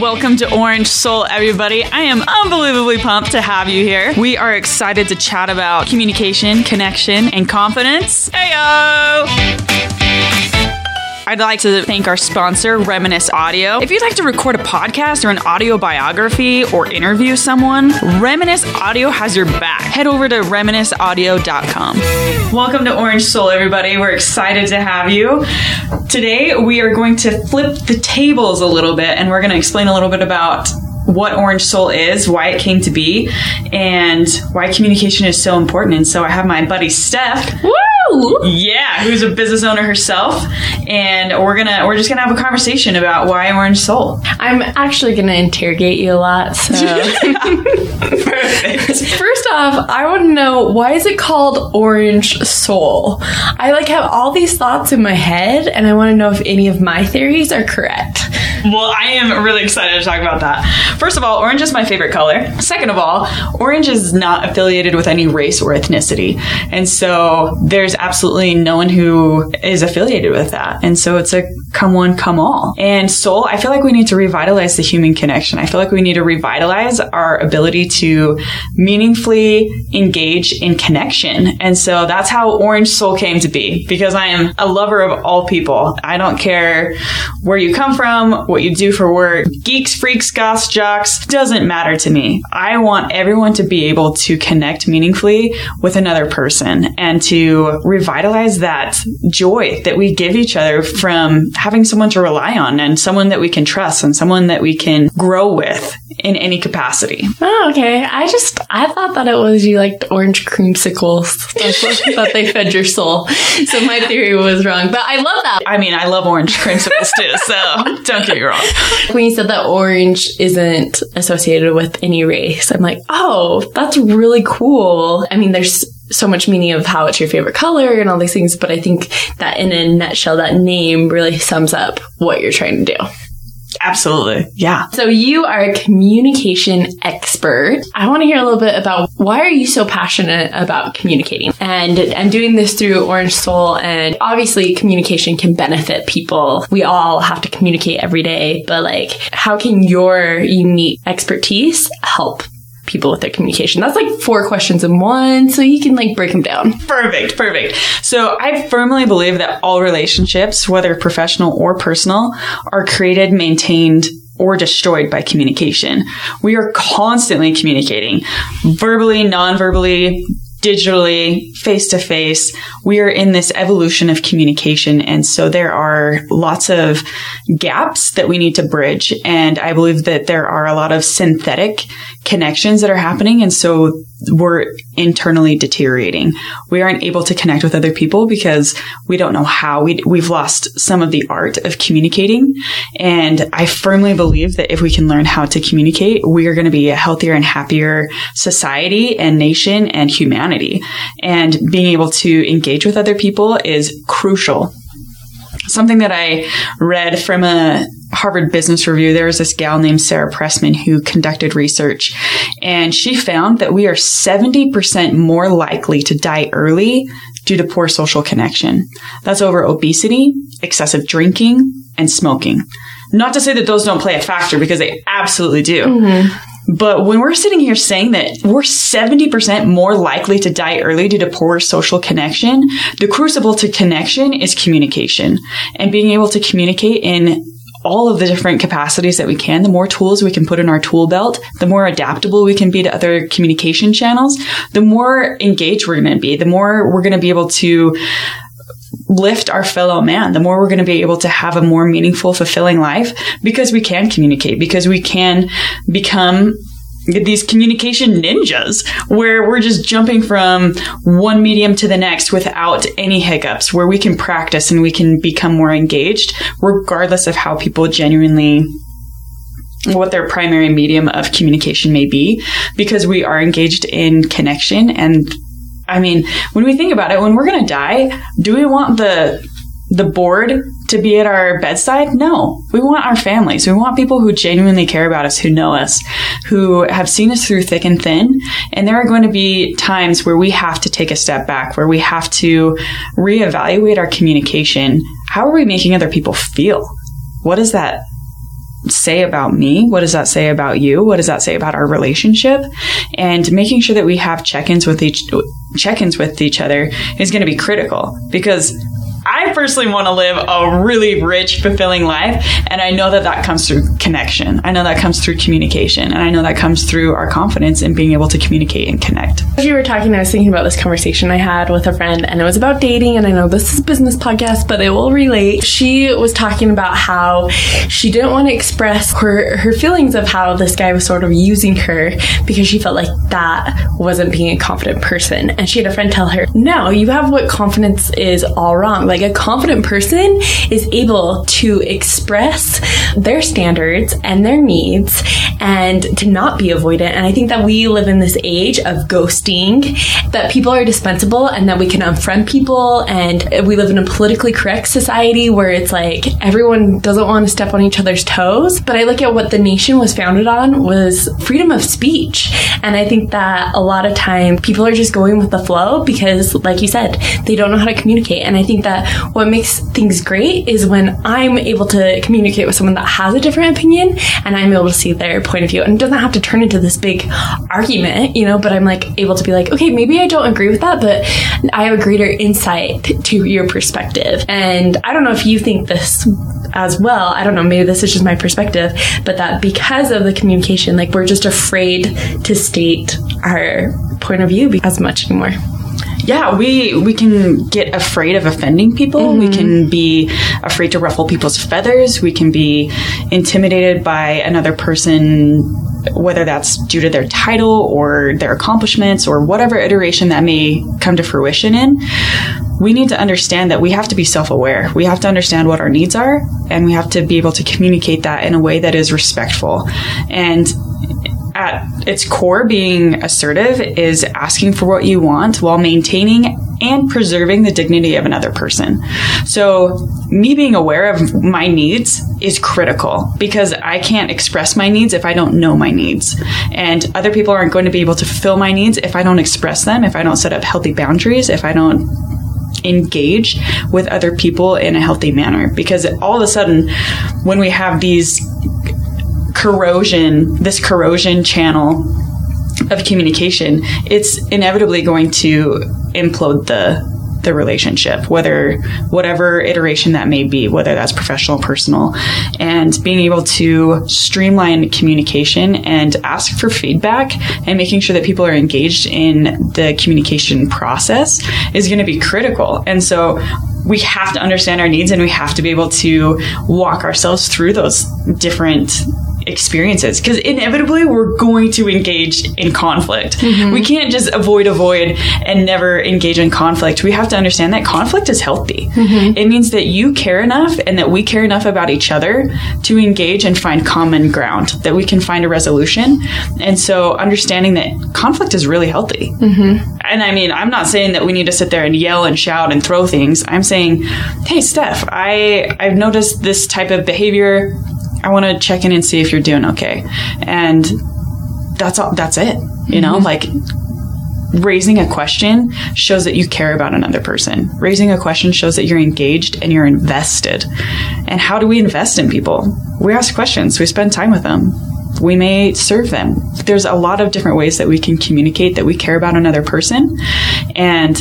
Welcome to Orange Soul, everybody. I am unbelievably pumped to have you here. We are excited to chat about communication, connection, and confidence. Heyo! I'd like to thank our sponsor, Reminisce Audio. If you'd like to record a podcast or an audio biography or interview someone, Reminisce Audio has your back. Head over to reminisceaudio.com. Welcome to Orange Soul, everybody. We're excited to have you. Today, we are going to flip the tables a little bit and we're going to explain a little bit about what Orange Soul is, why it came to be, and why communication is so important. And so I have my buddy Steph. Woo! Yeah, who's a business owner herself, and we're gonna we're just gonna have a conversation about why Orange Soul. I'm actually gonna interrogate you a lot. So Perfect. first off, I want to know why is it called Orange Soul? I like have all these thoughts in my head, and I want to know if any of my theories are correct. Well, I am really excited to talk about that. First of all, orange is my favorite color. Second of all, orange is not affiliated with any race or ethnicity. And so there's absolutely no one who is affiliated with that. And so it's a come one, come all. And soul, I feel like we need to revitalize the human connection. I feel like we need to revitalize our ability to meaningfully engage in connection. And so that's how Orange Soul came to be because I am a lover of all people. I don't care where you come from, what you do for work, geeks, freaks, goths, jocks, doesn't matter to me. I want everyone to be able to connect meaningfully with another person and to revitalize that joy that we give each other from having someone to rely on and someone that we can trust and someone that we can grow with in any capacity. Oh, okay. I just I thought that it was you liked orange creamsicles. What that they fed your soul. So my theory was wrong, but I love that. I mean, I love orange creamsicles too, so don't get me wrong. When you said that orange isn't associated with any race, I'm like, oh, that's really cool. I mean, there's so much meaning of how it's your favorite color and all these things, but I think that in a nutshell, that name really sums up what you're trying to do. Absolutely. Yeah. So you are a communication expert. I want to hear a little bit about why are you so passionate about communicating? And I'm doing this through Orange Soul and obviously communication can benefit people. We all have to communicate every day, but like how can your unique expertise help people with their communication? That's like four questions in one, so you can like break them down. Perfect, perfect. So I firmly believe that all relationships, whether professional or personal, are created, maintained, or destroyed by communication. We are constantly communicating, verbally, non-verbally, digitally, face to face. We are in this evolution of communication. And so there are lots of gaps that we need to bridge. And I believe that there are a lot of synthetic connections that are happening. And so we're internally deteriorating. We aren't able to connect with other people because we don't know how we, we've lost some of the art of communicating. And I firmly believe that if we can learn how to communicate, we are going to be a healthier and happier society and nation and humanity. And being able to engage with other people is crucial something that I read from a Harvard Business Review, there was this gal named Sarah Pressman who conducted research and she found that we are 70% more likely to die early due to poor social connection. That's over obesity, excessive drinking, and smoking. Not to say that those don't play a factor because they absolutely do. Mm-hmm. But when we're sitting here saying that we're 70% more likely to die early due to poor social connection, the crucible to connection is communication and being able to communicate in all of the different capacities that we can, the more tools we can put in our tool belt, the more adaptable we can be to other communication channels, the more engaged we're going to be, the more we're going to be able to lift our fellow man, the more we're going to be able to have a more meaningful, fulfilling life because we can communicate, because we can become these communication ninjas where we're just jumping from one medium to the next without any hiccups, where we can practice and we can become more engaged regardless of how people genuinely what their primary medium of communication may be because we are engaged in connection. And I mean, when we think about it, when we're going to die, do we want the the board to be at our bedside? No. We want our families. We want people who genuinely care about us, who know us, who have seen us through thick and thin. And there are going to be times where we have to take a step back, where we have to reevaluate our communication. How are we making other people feel? What does that say about me? What does that say about you? What does that say about our relationship? And making sure that we have check-ins with each check-ins with each other is going to be critical because personally want to live a really rich, fulfilling life. And I know that that comes through connection. I know that comes through communication. And I know that comes through our confidence in being able to communicate and connect. As you were talking, I was thinking about this conversation I had with a friend, and it was about dating. And I know this is business podcast, but it will relate. She was talking about how she didn't want to express her, her feelings of how this guy was sort of using her because she felt like that wasn't being a confident person. And she had a friend tell her, no, you have what confidence is all wrong like a confident person is able to express their standards and their needs and to not be avoidant. And I think that we live in this age of ghosting, that people are dispensable and that we can unfriend people. And we live in a politically correct society where it's like everyone doesn't want to step on each other's toes. But I look at what the nation was founded on was freedom of speech. And I think that a lot of time people are just going with the flow because, like you said, they don't know how to communicate. And I think that what makes things great is when I'm able to communicate with someone that has a different opinion and I'm able to see their point of view. And it doesn't have to turn into this big argument, you know, but I'm like able to be like, okay, maybe I don't agree with that, but I have a greater insight to your perspective. And I don't know if you think this as well. I don't know, maybe this is just my perspective, but that because of the communication, like we're just afraid to state our point of view as much anymore yeah, we we can get afraid of offending people. Mm-hmm. We can be afraid to ruffle people's feathers. We can be intimidated by another person whether that's due to their title or their accomplishments or whatever iteration that may come to fruition in, we need to understand that we have to be self aware. We have to understand what our needs are, and we have to be able to communicate that in a way that is respectful. And at its core, being assertive is asking for what you want while maintaining and preserving the dignity of another person. So, me being aware of my needs is critical because I can't express my needs if I don't know my needs. And other people aren't going to be able to fulfill my needs if I don't express them, if I don't set up healthy boundaries, if I don't engage with other people in a healthy manner. Because all of a sudden, when we have these corrosion, this corrosion channel of communication, it's inevitably going to implode the the relationship, whether whatever iteration that may be, whether that's professional, personal, and being able to streamline communication and ask for feedback and making sure that people are engaged in the communication process is going to be critical. And so we have to understand our needs and we have to be able to walk ourselves through those different experiences because inevitably we're going to engage in conflict. Mm-hmm. We can't just avoid, avoid, and never engage in conflict. We have to understand that conflict is healthy. Mm-hmm. It means that you care enough and that we care enough about each other to engage and find common ground, that we can find a resolution. And so understanding that conflict is really healthy. Mm-hmm. And I mean, I'm not saying that we need to sit there and yell and shout and throw things. I'm saying, hey, Steph, I, I've noticed this type of behavior I want to check in and see if you're doing okay. And that's all, that's it. You know, mm-hmm. like raising a question shows that you care about another person. Raising a question shows that you're engaged and you're invested. And how do we invest in people? We ask questions, we spend time with them. We may serve them. There's a lot of different ways that we can communicate that we care about another person. And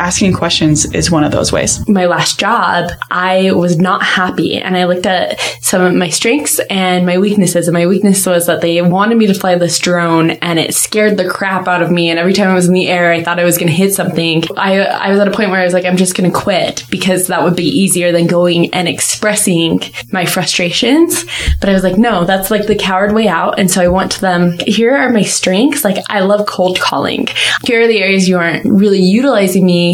asking questions is one of those ways. My last job, I was not happy and I looked at some of my strengths and my weaknesses. And my weakness was that they wanted me to fly this drone and it scared the crap out of me. And every time I was in the air, I thought I was going to hit something. I, I was at a point where I was like, I'm just going to quit because that would be easier than going and expressing my frustrations. But I was like, no, that's like the coward way out. And so I went to them, here are my strengths. Like I love cold calling. Here are the areas you aren't really utilizing me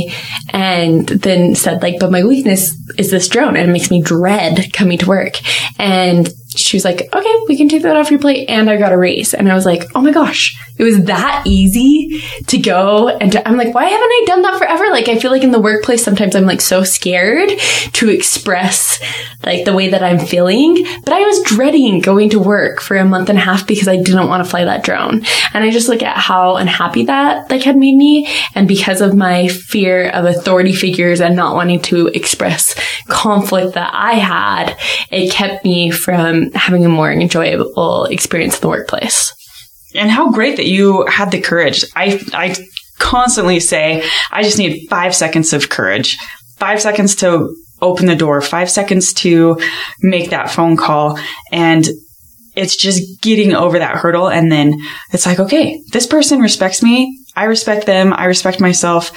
and then said like, but my weakness is this drone and it makes me dread coming to work. And she was like, okay, we can take that off your plate. And I got a raise. And I was like, oh my gosh, it was that easy to go. And to, I'm like, why haven't I done that forever? Like, I feel like in the workplace, sometimes I'm like so scared to express like the way that I'm feeling. But I was dreading going to work for a month and a half because I didn't want to fly that drone. And I just look at how unhappy that like had made me. And because of my fear of authority figures and not wanting to express conflict that I had, it kept me from having a more enjoyable experience in the workplace. And how great that you had the courage. I, I constantly say, I just need five seconds of courage, five seconds to open the door, five seconds to make that phone call. And it's just getting over that hurdle. And then it's like, okay, this person respects me. I respect them. I respect myself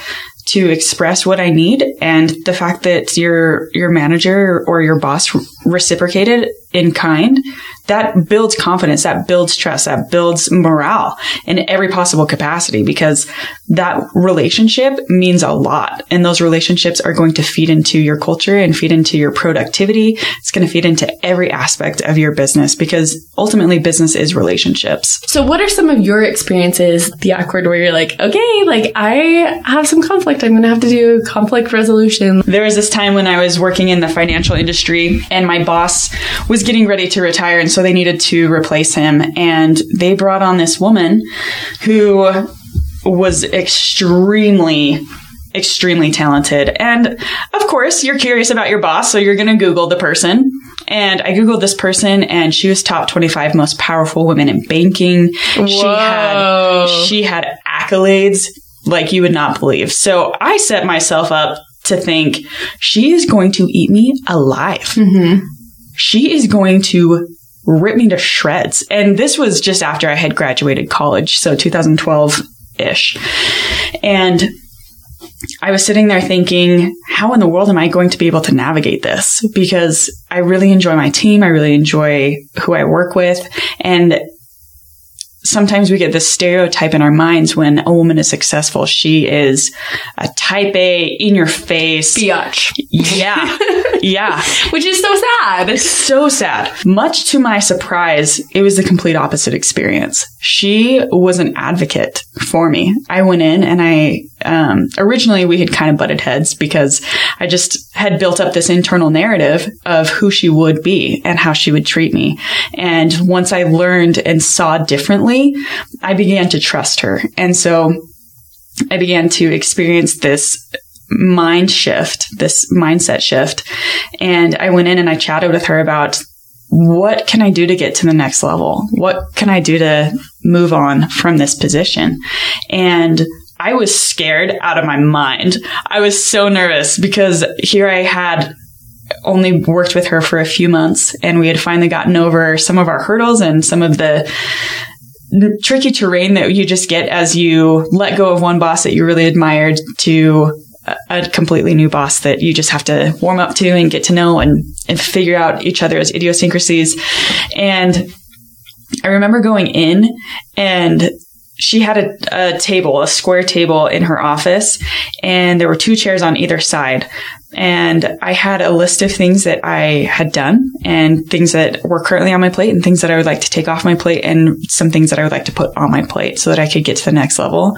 to express what I need. And the fact that your, your manager or your boss reciprocated in kind, that builds confidence, that builds trust, that builds morale in every possible capacity because that relationship means a lot. And those relationships are going to feed into your culture and feed into your productivity. It's going to feed into every aspect of your business because ultimately business is relationships. So what are some of your experiences, the awkward where you're like, okay, like I have some conflict. I'm going to have to do conflict resolution. There was this time when I was working in the financial industry and my boss was getting ready to retire. And so they needed to replace him. And they brought on this woman who was extremely extremely talented. And of course, you're curious about your boss, so you're going to Google the person. And I Googled this person and she was top 25 most powerful women in banking. Whoa. She had, she had accolades like you would not believe. So I set myself up to think she is going to eat me alive. Mm-hmm. She is going to rip me to shreds. And this was just after I had graduated college. So 2012 ish. And I was sitting there thinking, how in the world am I going to be able to navigate this? Because I really enjoy my team. I really enjoy who I work with. And sometimes we get this stereotype in our minds when a woman is successful. She is a type A, in your face. Biatch. Yeah. yeah. Which is so sad. So sad. Much to my surprise, it was the complete opposite experience. She was an advocate for me. I went in and I, um, originally we had kind of butted heads because I just had built up this internal narrative of who she would be and how she would treat me. And once I learned and saw differently, I began to trust her. And so I began to experience this mind shift, this mindset shift. And I went in and I chatted with her about what can I do to get to the next level? What can I do to move on from this position? And I was scared out of my mind. I was so nervous because here I had only worked with her for a few months and we had finally gotten over some of our hurdles and some of the tricky terrain that you just get as you let go of one boss that you really admired to a completely new boss that you just have to warm up to and get to know and, and figure out each other's idiosyncrasies. And I remember going in and she had a, a, table, a square table in her office, and there were two chairs on either side. And I had a list of things that I had done and things that were currently on my plate and things that I would like to take off my plate and some things that I would like to put on my plate so that I could get to the next level.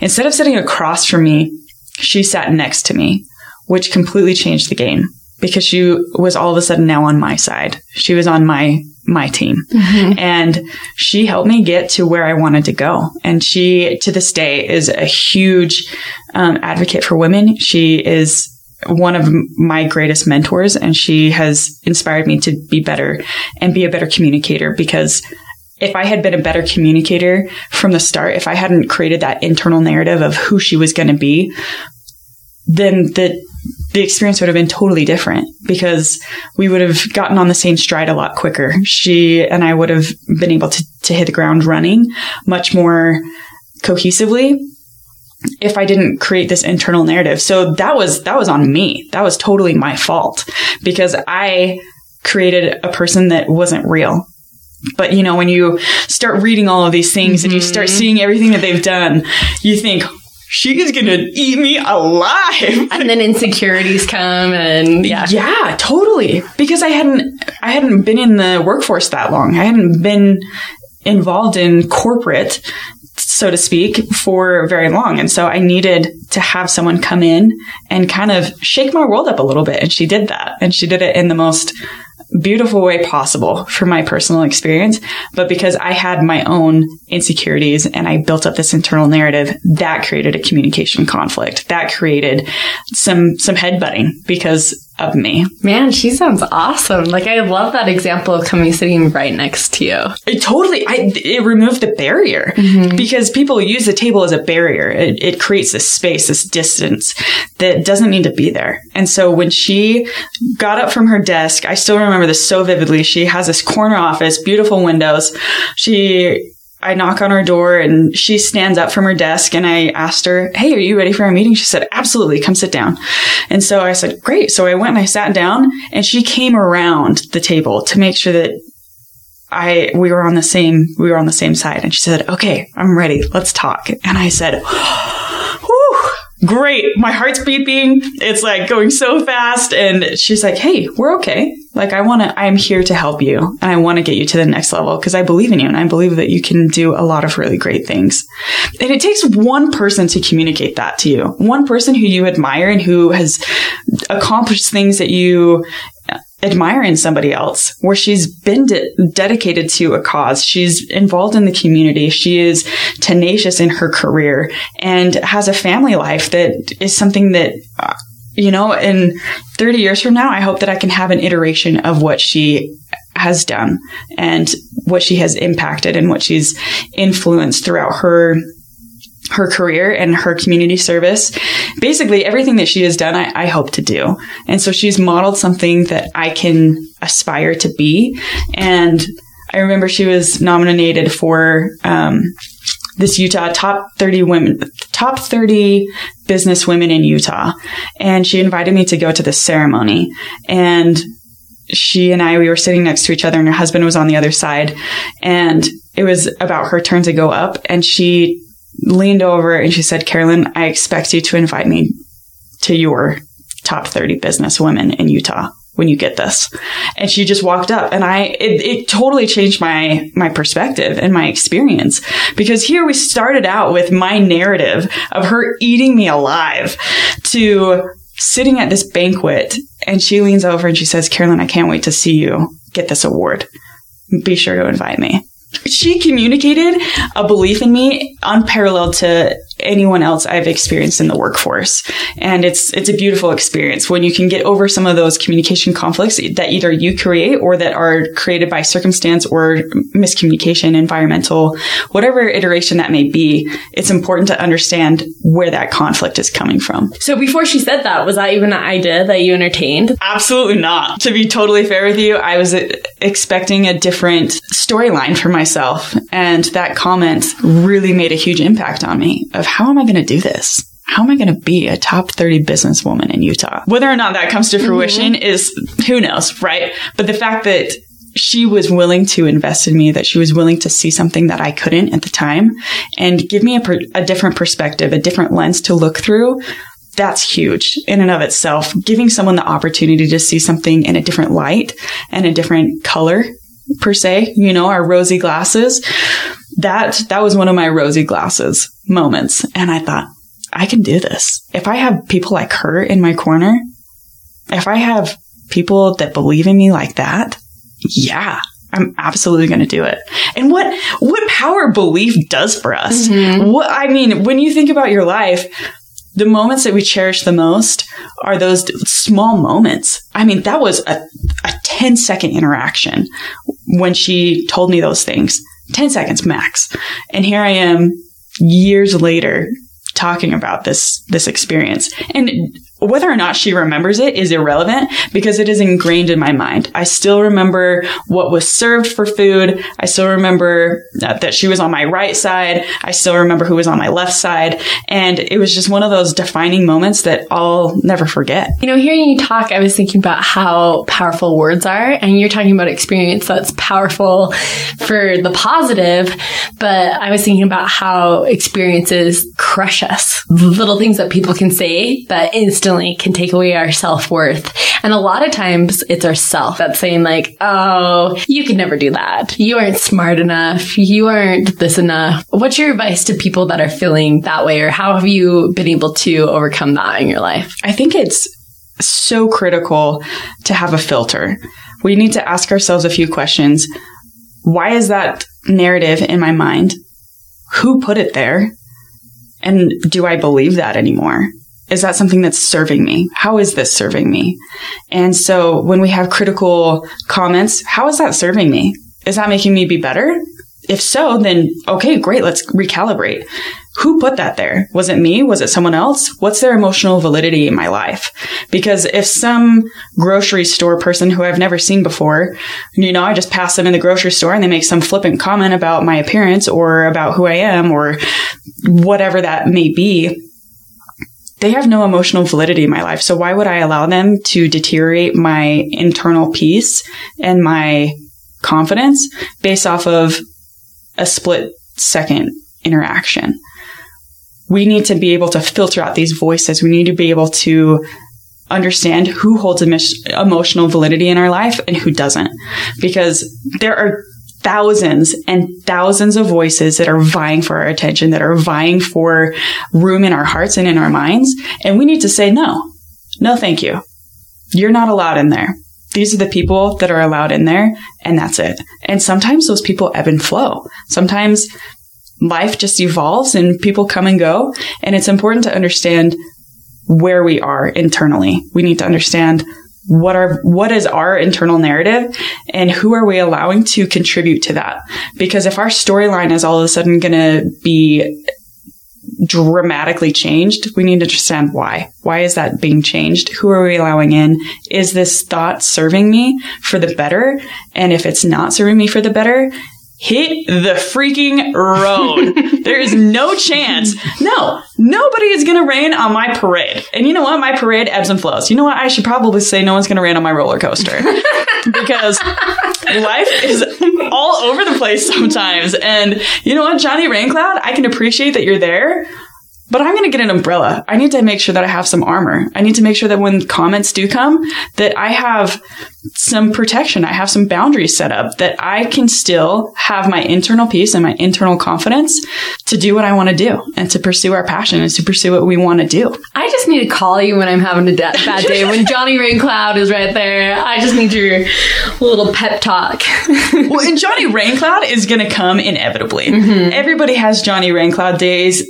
Instead of sitting across from me, she sat next to me, which completely changed the game because she was all of a sudden now on my side. She was on my my team. Mm-hmm. And she helped me get to where I wanted to go. And she, to this day, is a huge um, advocate for women. She is one of my greatest mentors, and she has inspired me to be better and be a better communicator because if I had been a better communicator from the start, if I hadn't created that internal narrative of who she was going to be, then the the experience would have been totally different because we would have gotten on the same stride a lot quicker. She and I would have been able to, to hit the ground running much more cohesively if I didn't create this internal narrative. So that was, that was on me. That was totally my fault because I created a person that wasn't real. But you know, when you start reading all of these things mm-hmm. and you start mm-hmm. seeing everything that they've done, you think, she's gonna eat me alive. And then insecurities come and yeah. Yeah, totally. Because I hadn't I hadn't been in the workforce that long. I hadn't been involved in corporate, so to speak, for very long. And so I needed to have someone come in and kind of shake my world up a little bit. And she did that. And she did it in the most beautiful way possible for my personal experience. But because I had my own insecurities and I built up this internal narrative, that created a communication conflict. That created some, some headbutting because of me. Man, she sounds awesome. Like I love that example of coming sitting right next to you. It totally, I, it removed the barrier mm-hmm. because people use the table as a barrier. It, it creates this space, this distance that doesn't need to be there. And so when she got up from her desk, I still remember this so vividly. She has this corner office, beautiful windows. She I knock on her door and she stands up from her desk and I asked her, Hey, are you ready for our meeting? She said, absolutely. Come sit down. And so I said, great. So I went and I sat down and she came around the table to make sure that I, we were on the same, we were on the same side. And she said, okay, I'm ready. Let's talk. And I said, whew, great. My heart's beeping. It's like going so fast. And she's like, Hey, we're okay. Like I want to, I'm here to help you and I want to get you to the next level because I believe in you and I believe that you can do a lot of really great things. And it takes one person to communicate that to you. One person who you admire and who has accomplished things that you admire in somebody else where she's been de- dedicated to a cause. She's involved in the community. She is tenacious in her career and has a family life that is something that, uh, you know, in 30 years from now, I hope that I can have an iteration of what she has done and what she has impacted and what she's influenced throughout her her career and her community service. Basically, everything that she has done, I, I, hope to do. And so she's modeled something that I can aspire to be. And I remember she was nominated for um, this Utah top 30 women, top 30 business women in Utah. And she invited me to go to this ceremony. And she and I, we were sitting next to each other and her husband was on the other side. And it was about her turn to go up. And she leaned over and she said, Carolyn, I expect you to invite me to your top 30 business women in Utah when you get this. And she just walked up and I, it, it, totally changed my, my perspective and my experience because here we started out with my narrative of her eating me alive to sitting at this banquet and she leans over and she says, Carolyn, I can't wait to see you get this award. Be sure to invite me she communicated a belief in me unparalleled to anyone else I've experienced in the workforce. And it's, it's a beautiful experience when you can get over some of those communication conflicts that either you create or that are created by circumstance or miscommunication, environmental, whatever iteration that may be. It's important to understand where that conflict is coming from. So before she said that, was that even an idea that you entertained? Absolutely not. To be totally fair with you, I was expecting a different storyline for myself. And that comment really made a huge impact on me of how am I going to do this? How am I going to be a top 30 businesswoman in Utah? Whether or not that comes to fruition mm-hmm. is who knows, right? But the fact that she was willing to invest in me, that she was willing to see something that I couldn't at the time and give me a, per- a different perspective, a different lens to look through. That's huge in and of itself. Giving someone the opportunity to see something in a different light and a different color per se, you know, our rosy glasses. That that was one of my rosy glasses moments. And i thought i can do this. If i have people like her in my corner if i have people that believe in me like that yeah i'm absolutely going to do it. And what what power belief does for us. Mm-hmm. what i mean when you think about your life the moments that we cherish the most are those small moments. I mean, that was a, a 10 second interaction when she told me those things. 10 seconds max. And here I am years later talking about this, this experience. And whether or not she remembers it is irrelevant because it is ingrained in my mind. I still remember what was served for food. I still remember uh, that she was on my right side. I still remember who was on my left side. And it was just one of those defining moments that I'll never forget. You know, hearing you talk, I was thinking about how powerful words are. And you're talking about experience that's powerful for the positive. But I was thinking about how experiences crush us. Little things that people can say that instantly instantly can take away our self worth. And a lot of times it's ourself that's saying like, Oh, you could never do that. You aren't smart enough. You aren't this enough. What's your advice to people that are feeling that way or how have you been able to overcome that in your life? I think it's so critical to have a filter. We need to ask ourselves a few questions. Why is that narrative in my mind? Who put it there? And do I believe that anymore? Is that something that's serving me? How is this serving me? And so when we have critical comments, how is that serving me? Is that making me be better? If so, then okay, great. Let's recalibrate. Who put that there? Was it me? Was it someone else? What's their emotional validity in my life? Because if some grocery store person who I've never seen before, you know, I just pass them in the grocery store and they make some flippant comment about my appearance or about who I am or whatever that may be, they have no emotional validity in my life. So why would I allow them to deteriorate my internal peace and my confidence based off of a split second interaction? We need to be able to filter out these voices. We need to be able to understand who holds emotional validity in our life and who doesn't. Because there are thousands and thousands of voices that are vying for our attention, that are vying for room in our hearts and in our minds. And we need to say no. No, thank you. You're not allowed in there. These are the people that are allowed in there, and that's it. And sometimes those people ebb and flow. Sometimes life just evolves and people come and go. And it's important to understand where we are internally. We need to understand what are what is our internal narrative and who are we allowing to contribute to that? Because if our storyline is all of a sudden going to be dramatically changed we need to understand why. Why is that being changed? Who are we allowing in? Is this thought serving me for the better? And if it's not serving me for the better hit the freaking road. there is no chance. No, nobody is going to rain on my parade. And you know what? My parade ebbs and flows. You know what? I should probably say no one's going to rain on my roller coaster because life is all over the place sometimes. And you know what, Johnny Raincloud? I can appreciate that you're there. But I'm going to get an umbrella. I need to make sure that I have some armor. I need to make sure that when comments do come, that I have some protection. I have some boundaries set up that I can still have my internal peace and my internal confidence to do what I want to do and to pursue our passion and to pursue what we want to do. I just need to call you when I'm having a bad day. when Johnny Raincloud is right there, I just need your little pep talk. well, and Johnny Raincloud is going to come inevitably. Mm-hmm. Everybody has Johnny Raincloud days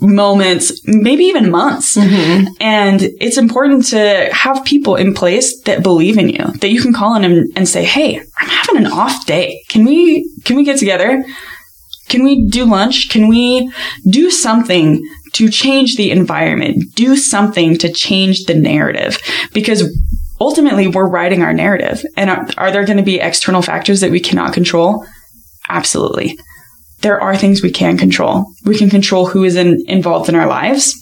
moments, maybe even months. Mm-hmm. And it's important to have people in place that believe in you, that you can call on them and say, Hey, I'm having an off day. Can we, can we get together? Can we do lunch? Can we do something to change the environment? Do something to change the narrative? Because ultimately we're writing our narrative. And are, are there going to be external factors that we cannot control? Absolutely there are things we can control. We can control who is in, involved in our lives.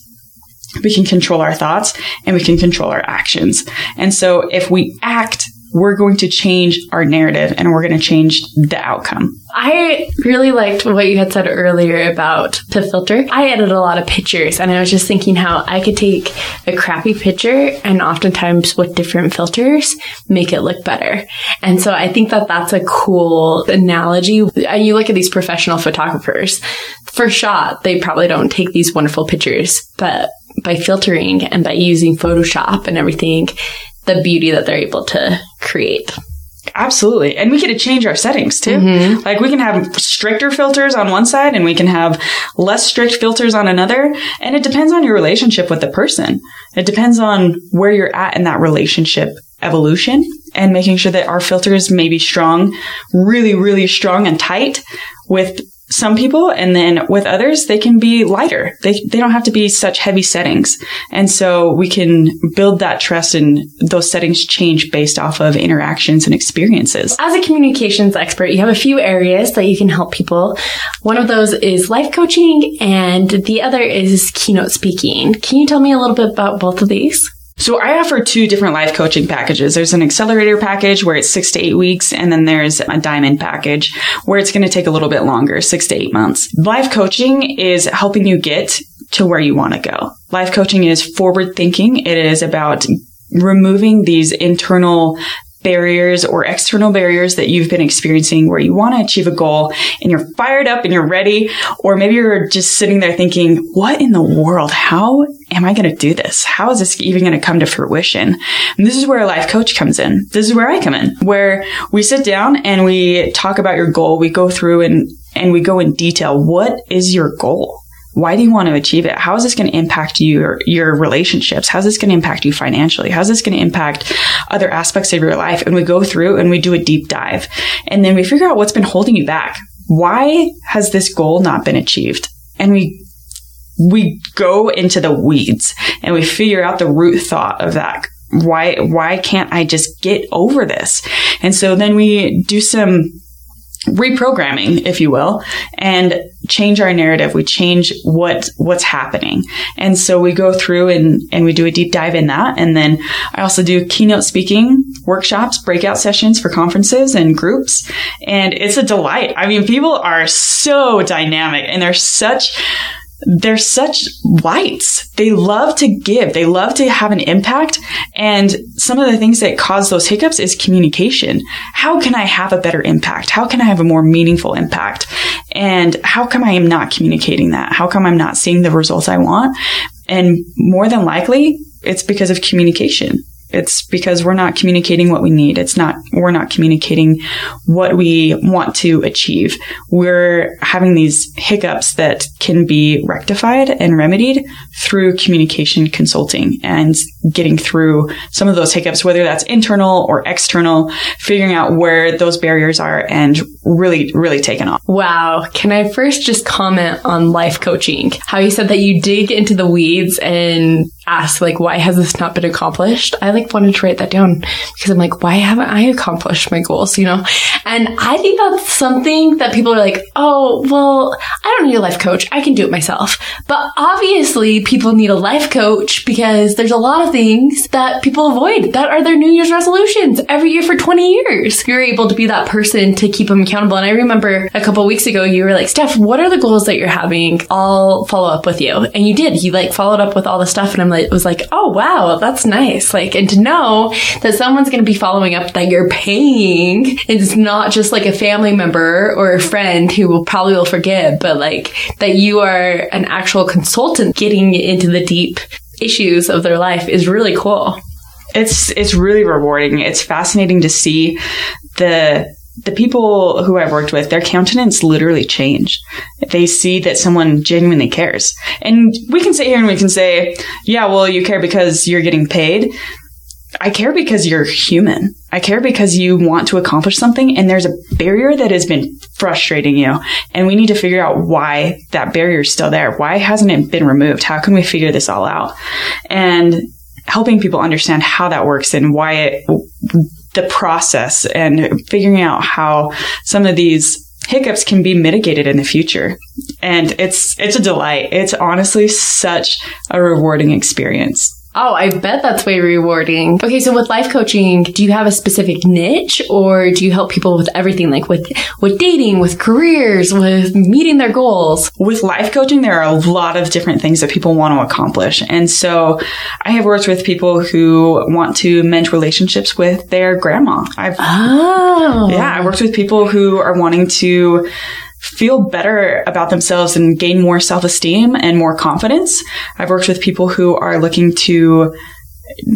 We can control our thoughts and we can control our actions. And so if we act we're going to change our narrative and we're going to change the outcome. I really liked what you had said earlier about the filter. I edit a lot of pictures and I was just thinking how I could take a crappy picture and oftentimes with different filters make it look better. And so I think that that's a cool analogy. You look at these professional photographers for shot, they probably don't take these wonderful pictures, but by filtering and by using Photoshop and everything, the beauty that they're able to create. Absolutely. And we get to change our settings too. Mm-hmm. Like we can have stricter filters on one side and we can have less strict filters on another. And it depends on your relationship with the person. It depends on where you're at in that relationship evolution and making sure that our filters may be strong, really, really strong and tight with some people and then with others they can be lighter. They, they don't have to be such heavy settings. And so we can build that trust and those settings change based off of interactions and experiences. As a communications expert you have a few areas that you can help people. One of those is life coaching and the other is keynote speaking. Can you tell me a little bit about both of these so I offer two different life coaching packages. There's an accelerator package where it's six to eight weeks, and then there's a diamond package where it's going to take a little bit longer, six to eight months. Life coaching is helping you get to where you want to go. Life coaching is forward thinking. It is about removing these internal barriers or external barriers that you've been experiencing where you want to achieve a goal and you're fired up and you're ready. Or maybe you're just sitting there thinking, what in the world? How am I going to do this? How is this even going to come to fruition? And this is where a life coach comes in. This is where I come in, where we sit down and we talk about your goal. We go through and, and we go in detail. What is your goal? Why do you want to achieve it? How is this going to impact your, your relationships? How's this going to impact you financially? How's this going to impact other aspects of your life? And we go through and we do a deep dive and then we figure out what's been holding you back. Why has this goal not been achieved? And we we go into the weeds and we figure out the root thought of that why why can't I just get over this? And so then we do some reprogramming, if you will, and change our narrative. We change what what's happening. And so we go through and, and we do a deep dive in that. And then I also do keynote speaking workshops, breakout sessions for conferences and groups. And it's a delight. I mean, people are so dynamic and they're such they're such lights. They love to give. They love to have an impact. And some of the things that cause those hiccups is communication. How can I have a better impact? How can I have a more meaningful impact? And how come I am not communicating that? How come I'm not seeing the results I want? And more than likely, it's because of communication. It's because we're not communicating what we need. It's not, we're not communicating what we want to achieve. We're having these hiccups that can be rectified and remedied through communication consulting and getting through some of those hiccups, whether that's internal or external, figuring out where those barriers are and really, really taking off. Wow. Can I first just comment on life coaching? How you said that you dig into the weeds and ask like why has this not been accomplished i like wanted to write that down because i'm like why haven't i accomplished my goals you know and i think that's something that people are like oh well i don't need a life coach i can do it myself but obviously people need a life coach because there's a lot of things that people avoid that are their new year's resolutions every year for 20 years. You're able to be that person to keep them accountable. And i remember a couple weeks ago you were like steph what are the goals that you're having? I'll follow up with you. And you did. You like followed up with all the stuff. And i'm like it was like, oh wow, that's nice. Like, and to know that someone's going to be following up that you're paying is not just like a family member or a friend who will probably will forgive, but like that you are an actual consultant getting into the deep issues of their life is really cool. It's it's really rewarding. It's fascinating to see the the people who I've worked with, their countenance literally change. They see that someone genuinely cares. And we can sit here and we can say, yeah, well, you care because you're getting paid. I care because you're human. I care because you want to accomplish something and there's a barrier that has been frustrating you. And we need to figure out why that barrier is still there. Why hasn't it been removed? How can we figure this all out? And helping people understand how that works and why it, the process and figuring out how some of these hiccups can be mitigated in the future. And it's, it's a delight. It's honestly such a rewarding experience. Oh, I bet that's way rewarding. Okay, so with life coaching, do you have a specific niche or do you help people with everything like with with dating, with careers, with meeting their goals? With life coaching, there are a lot of different things that people want to accomplish. And so I have worked with people who want to mend relationships with their grandma. I've Oh. Yeah, I worked with people who are wanting to feel better about themselves and gain more self esteem and more confidence. I've worked with people who are looking to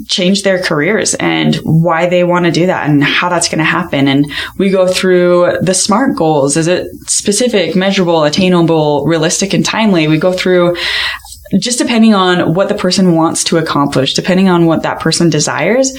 change their careers and why they want to do that and how that's going to happen. And we go through the SMART goals. Is it specific, measurable, attainable, realistic, and timely? We go through just depending on what the person wants to accomplish, depending on what that person desires,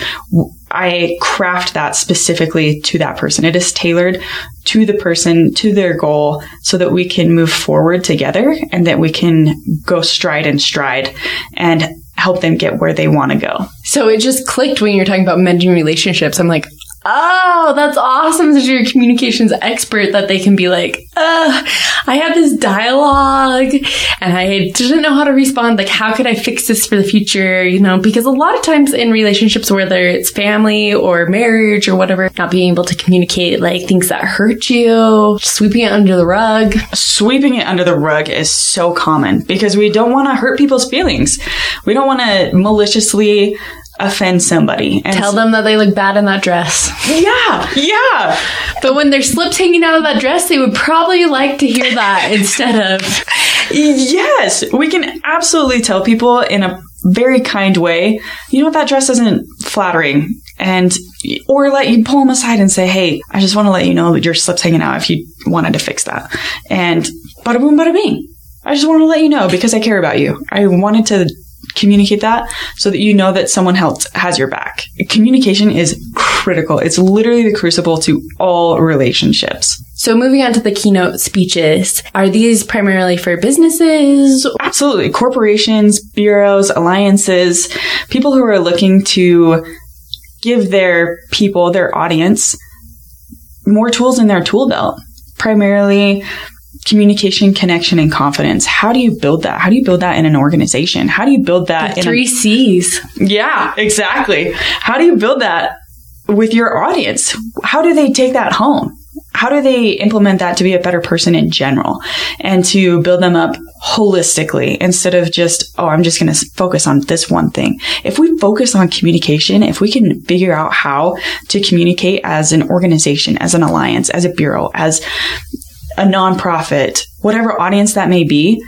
I craft that specifically to that person. It is tailored to the person, to their goal, so that we can move forward together and that we can go stride and stride and help them get where they want to go. So it just clicked when you're talking about mending relationships. I'm like, Oh, that's awesome that you're a communications expert that they can be like, I have this dialogue and I didn't know how to respond. Like, how could I fix this for the future? You know, because a lot of times in relationships, whether it's family or marriage or whatever, not being able to communicate like things that hurt you, sweeping it under the rug. Sweeping it under the rug is so common because we don't want to hurt people's feelings. We don't want to maliciously offend somebody and tell them that they look bad in that dress. Yeah, yeah. But when their slips hanging out of that dress, they would probably like to hear that instead of. Yes, we can absolutely tell people in a very kind way, you know what, that dress isn't flattering. And, or let you pull them aside and say, hey, I just want to let you know that your slip's hanging out if you wanted to fix that. And bada boom, bada bing I just want to let you know because I care about you. I wanted to communicate that so that you know that someone else has your back. Communication is critical. It's literally the crucible to all relationships. So moving on to the keynote speeches, are these primarily for businesses? Absolutely. Corporations, bureaus, alliances, people who are looking to give their people, their audience, more tools in their tool belt. Primarily communication, connection, and confidence. How do you build that? How do you build that in an organization? How do you build that The in three a, C's. Yeah, exactly. How do you build that with your audience? How do they take that home? How do they implement that to be a better person in general and to build them up holistically instead of just, oh, I'm just going to focus on this one thing. If we focus on communication, if we can figure out how to communicate as an organization, as an alliance, as a bureau, as a nonprofit, whatever audience that may be,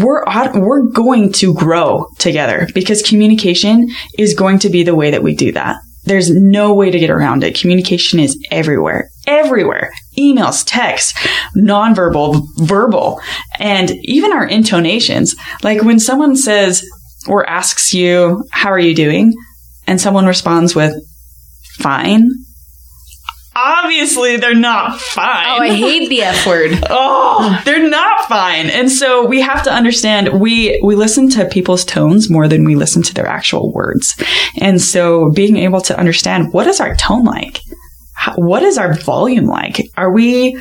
we're we're going to grow together because communication is going to be the way that we do that. There's no way to get around it. Communication is everywhere, everywhere. Emails, texts, nonverbal, verbal, and even our intonations. Like when someone says or asks you, how are you doing? And someone responds with, fine. Obviously, they're not fine. Oh, I hate the F word. Oh, they're not fine. And so we have to understand we we listen to people's tones more than we listen to their actual words. And so being able to understand what is our tone like? How, what is our volume like? Are we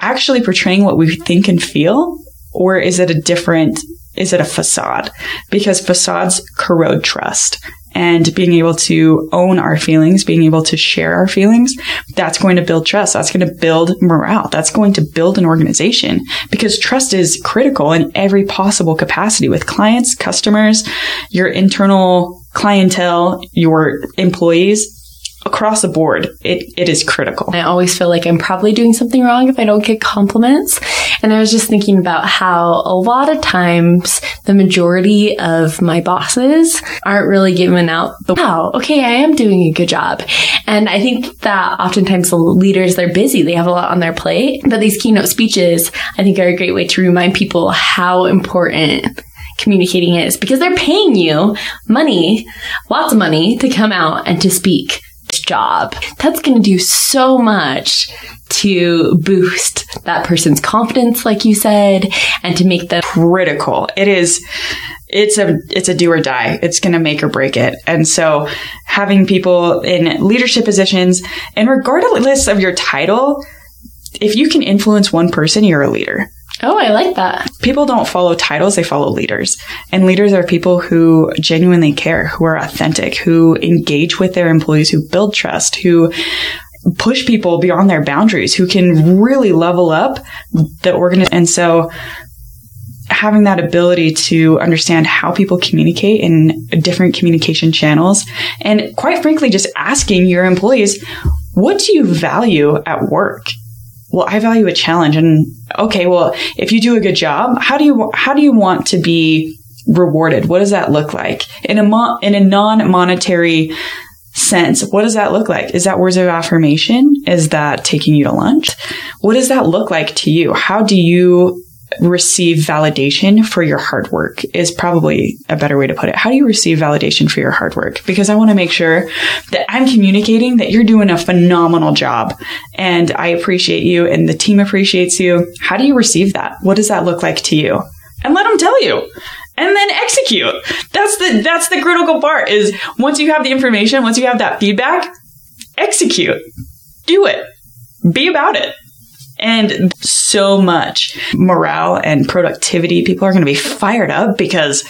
actually portraying what we think and feel or is it a different is it a facade? Because facades corrode trust and being able to own our feelings, being able to share our feelings, that's going to build trust. That's going to build morale. That's going to build an organization because trust is critical in every possible capacity with clients, customers, your internal clientele, your employees across the board, it, it is critical. I always feel like I'm probably doing something wrong if I don't get compliments. And I was just thinking about how a lot of times the majority of my bosses aren't really giving out the wow, okay, I am doing a good job. And I think that oftentimes the leaders, they're busy. They have a lot on their plate. But these keynote speeches, I think are a great way to remind people how important communicating is because they're paying you money, lots of money to come out and to speak job. That's going to do so much to boost that person's confidence, like you said, and to make them critical. It is, it's a, it's a do or die. It's going to make or break it. And so having people in leadership positions and regardless of your title, if you can influence one person, you're a leader. Oh, I like that. People don't follow titles, they follow leaders. And leaders are people who genuinely care, who are authentic, who engage with their employees, who build trust, who push people beyond their boundaries, who can really level up the organization. And so having that ability to understand how people communicate in different communication channels and quite frankly just asking your employees what do you value at work well, I value a challenge. And okay, well, if you do a good job, how do you, how do you want to be rewarded? What does that look like in a mo- in a non-monetary sense? What does that look like? Is that words of affirmation? Is that taking you to lunch? What does that look like to you? How do you receive validation for your hard work is probably a better way to put it. How do you receive validation for your hard work? Because I want to make sure that I'm communicating that you're doing a phenomenal job and I appreciate you and the team appreciates you. How do you receive that? What does that look like to you? And let them tell you and then execute. That's the, that's the critical part is once you have the information, once you have that feedback, execute. Do it. Be about it and so much morale and productivity. People are going to be fired up because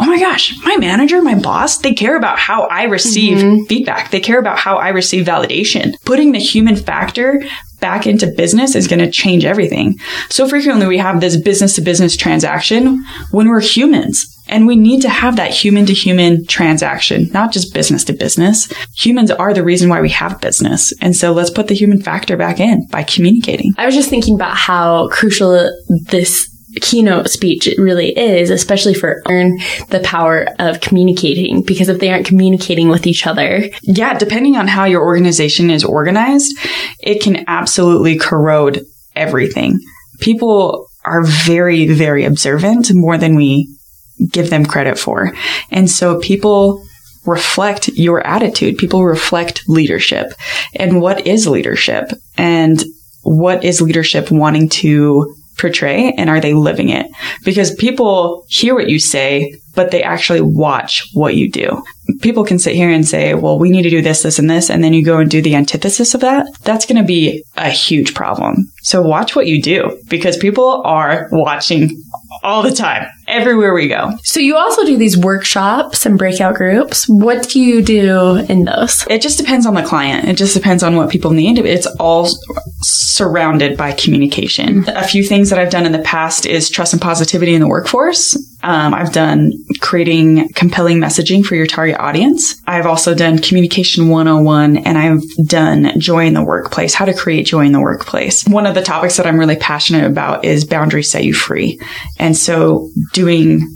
oh my gosh, my manager, my boss, they care about how I receive mm-hmm. feedback. They care about how I receive validation. Putting the human factor back into business is going to change everything. So frequently we have this business to business transaction when we're humans. And we need to have that human to human transaction, not just business to business. Humans are the reason why we have business. And so let's put the human factor back in by communicating. I was just thinking about how crucial this keynote speech really is, especially for earn the power of communicating. Because if they aren't communicating with each other, yeah, depending on how your organization is organized, it can absolutely corrode everything. People are very, very observant more than we give them credit for. And so people reflect your attitude. People reflect leadership. And what is leadership? And what is leadership wanting to portray? And are they living it? Because people hear what you say, but they actually watch what you do. People can sit here and say, well, we need to do this, this, and this. And then you go and do the antithesis of that. That's going to be a huge problem. So watch what you do because people are watching all the time, everywhere we go. So you also do these workshops and breakout groups. What do you do in those? It just depends on the client. It just depends on what people need. It's all surrounded by communication. A few things that I've done in the past is trust and positivity in the workforce. Um, I've done creating compelling messaging for your target audience. I've also done communication 101 and I've done joy in the workplace, how to create joy in the workplace. One of the topics that I'm really passionate about is boundaries set you free. And so doing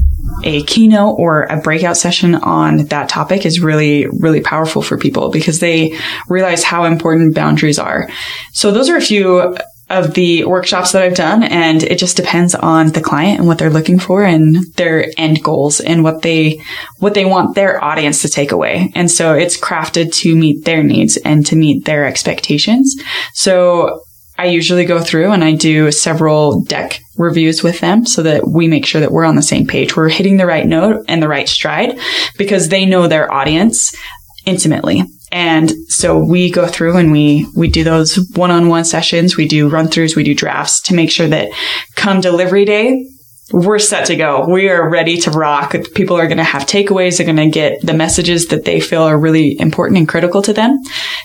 a keynote or a breakout session on that topic is really, really powerful for people because they realize how important boundaries are. So those are a few of the workshops that I've done and it just depends on the client and what they're looking for and their end goals and what they what they want their audience to take away. And so it's crafted to meet their needs and to meet their expectations. So I usually go through and I do several deck reviews with them so that we make sure that we're on the same page. We're hitting the right note and the right stride because they know their audience intimately. And so we go through and we, we do those one-on-one sessions. We do run throughs. We do drafts to make sure that come delivery day, we're set to go. We are ready to rock. People are going to have takeaways. They're going to get the messages that they feel are really important and critical to them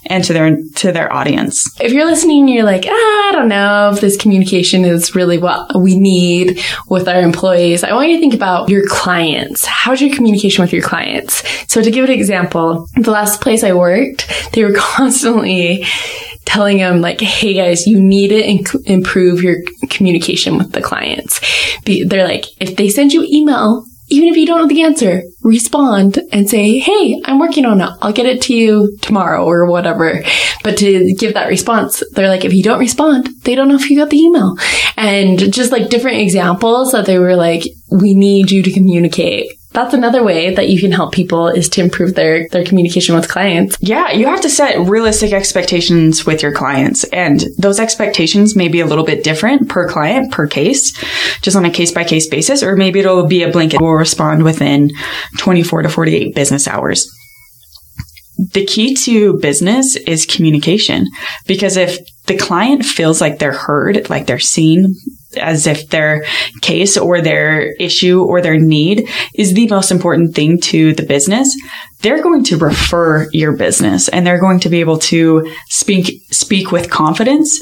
and to their, to their audience. If you're listening, you're like, ah, I don't know if this communication is really what we need with our employees. I want you to think about your clients. How's your communication with your clients? So to give an example, the last place I worked, they were constantly telling them like, Hey guys, you need to inc- improve your communication with the clients. Be- they're like, if they send you email, even if you don't know the answer, respond and say, Hey, I'm working on it. I'll get it to you tomorrow or whatever. But to give that response, they're like, if you don't respond, they don't know if you got the email. And just like different examples that they were like, we need you to communicate that's another way that you can help people is to improve their, their communication with clients. Yeah, you have to set realistic expectations with your clients. And those expectations may be a little bit different per client, per case, just on a case by case basis, or maybe it'll be a blanket. We'll respond within 24 to 48 business hours. The key to business is communication because if the client feels like they're heard, like they're seen, as if their case or their issue or their need is the most important thing to the business, they're going to refer your business and they're going to be able to speak, speak with confidence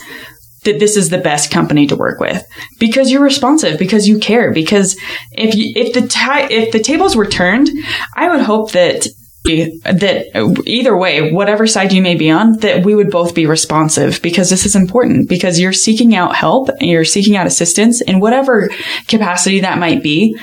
that this is the best company to work with because you're responsive, because you care, because if you, if the ta- if the tables were turned, I would hope that that either way, whatever side you may be on, that we would both be responsive because this is important because you're seeking out help and you're seeking out assistance in whatever capacity that might be.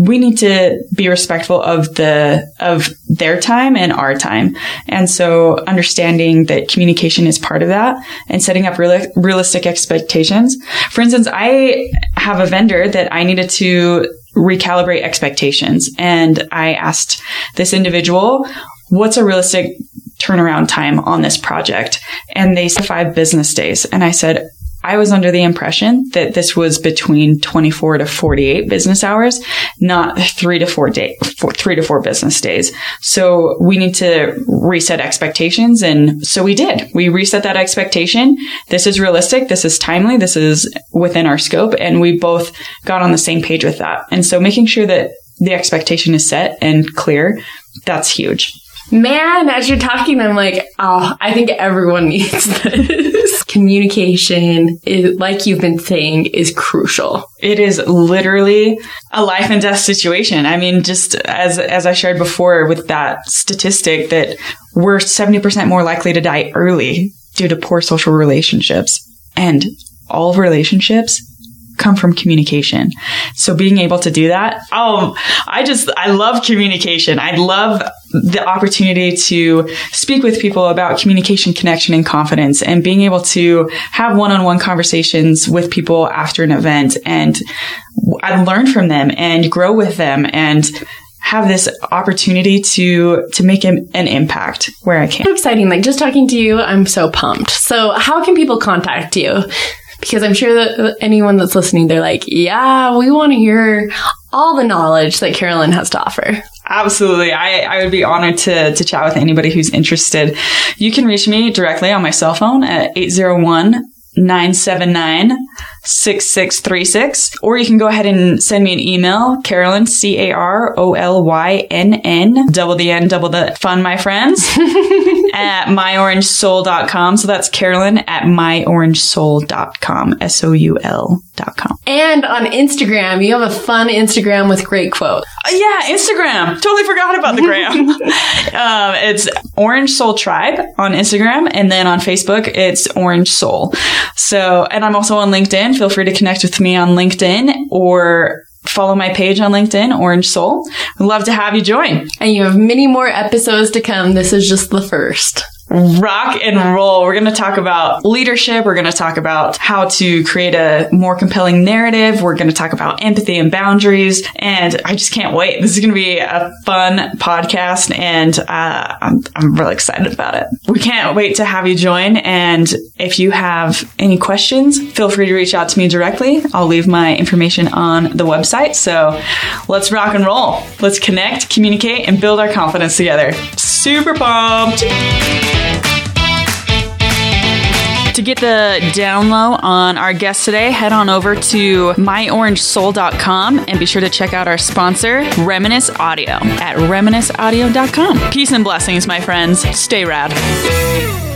We need to be respectful of the, of their time and our time. And so understanding that communication is part of that and setting up real, realistic expectations. For instance, I have a vendor that I needed to recalibrate expectations. And I asked this individual, what's a realistic turnaround time on this project? And they said five business days. And I said, I was under the impression that this was between 24 to 48 business hours, not three to four day, four, three to four business days. So we need to reset expectations. And so we did. We reset that expectation. This is realistic. This is timely. This is within our scope. And we both got on the same page with that. And so making sure that the expectation is set and clear, that's huge. Man, as you're talking, I'm like, oh, I think everyone needs this. Communication is, like you've been saying, is crucial. It is literally a life and death situation. I mean, just as, as I shared before with that statistic that we're 70% more likely to die early due to poor social relationships and all relationships come from communication. So being able to do that, oh, I just, I love communication. I love the opportunity to speak with people about communication, connection, and confidence and being able to have one-on-one conversations with people after an event and I learn from them and grow with them and have this opportunity to to make an, an impact where I can. So exciting! Like just talking to you, I'm so pumped. So how can people contact you? Because I'm sure that anyone that's listening, they're like, yeah, we want to hear all the knowledge that Carolynn has to offer. Absolutely. I, I would be honored to, to chat with anybody who's interested. You can reach me directly on my cell phone at 801 979 6636. Or you can go ahead and send me an email, Carolynn, C A R O L Y N N, double the N, double the fun, my friends, at myorangesoul.com. So that's Carolynn at myorangesoul.com, S O U L dot com. And on Instagram, you have a fun Instagram with great quotes. Uh, yeah, Instagram. Totally forgot about the gram. um, it's Orange Soul Tribe on Instagram. And then on Facebook, it's Orange Soul. So, and I'm also on LinkedIn. Feel free to connect with me on LinkedIn or follow my page on LinkedIn, Orange Soul. I'd love to have you join. And you have many more episodes to come. This is just the first rock and roll. We're going to talk about leadership. We're going to talk about how to create a more compelling narrative. We're going to talk about empathy and boundaries. And I just can't wait. This is going to be a fun podcast and uh, I'm, I'm really excited about it. We can't wait to have you join. And if you have any questions, feel free to reach out to me directly. I'll leave my information on the website. So let's rock and roll. Let's connect, communicate, and build our confidence together. Super pumped. To get the down low on our guest today, head on over to myorangesoul.com and be sure to check out our sponsor, Reminisce Audio, at reminisceaudio.com. Peace and blessings, my friends. Stay rad.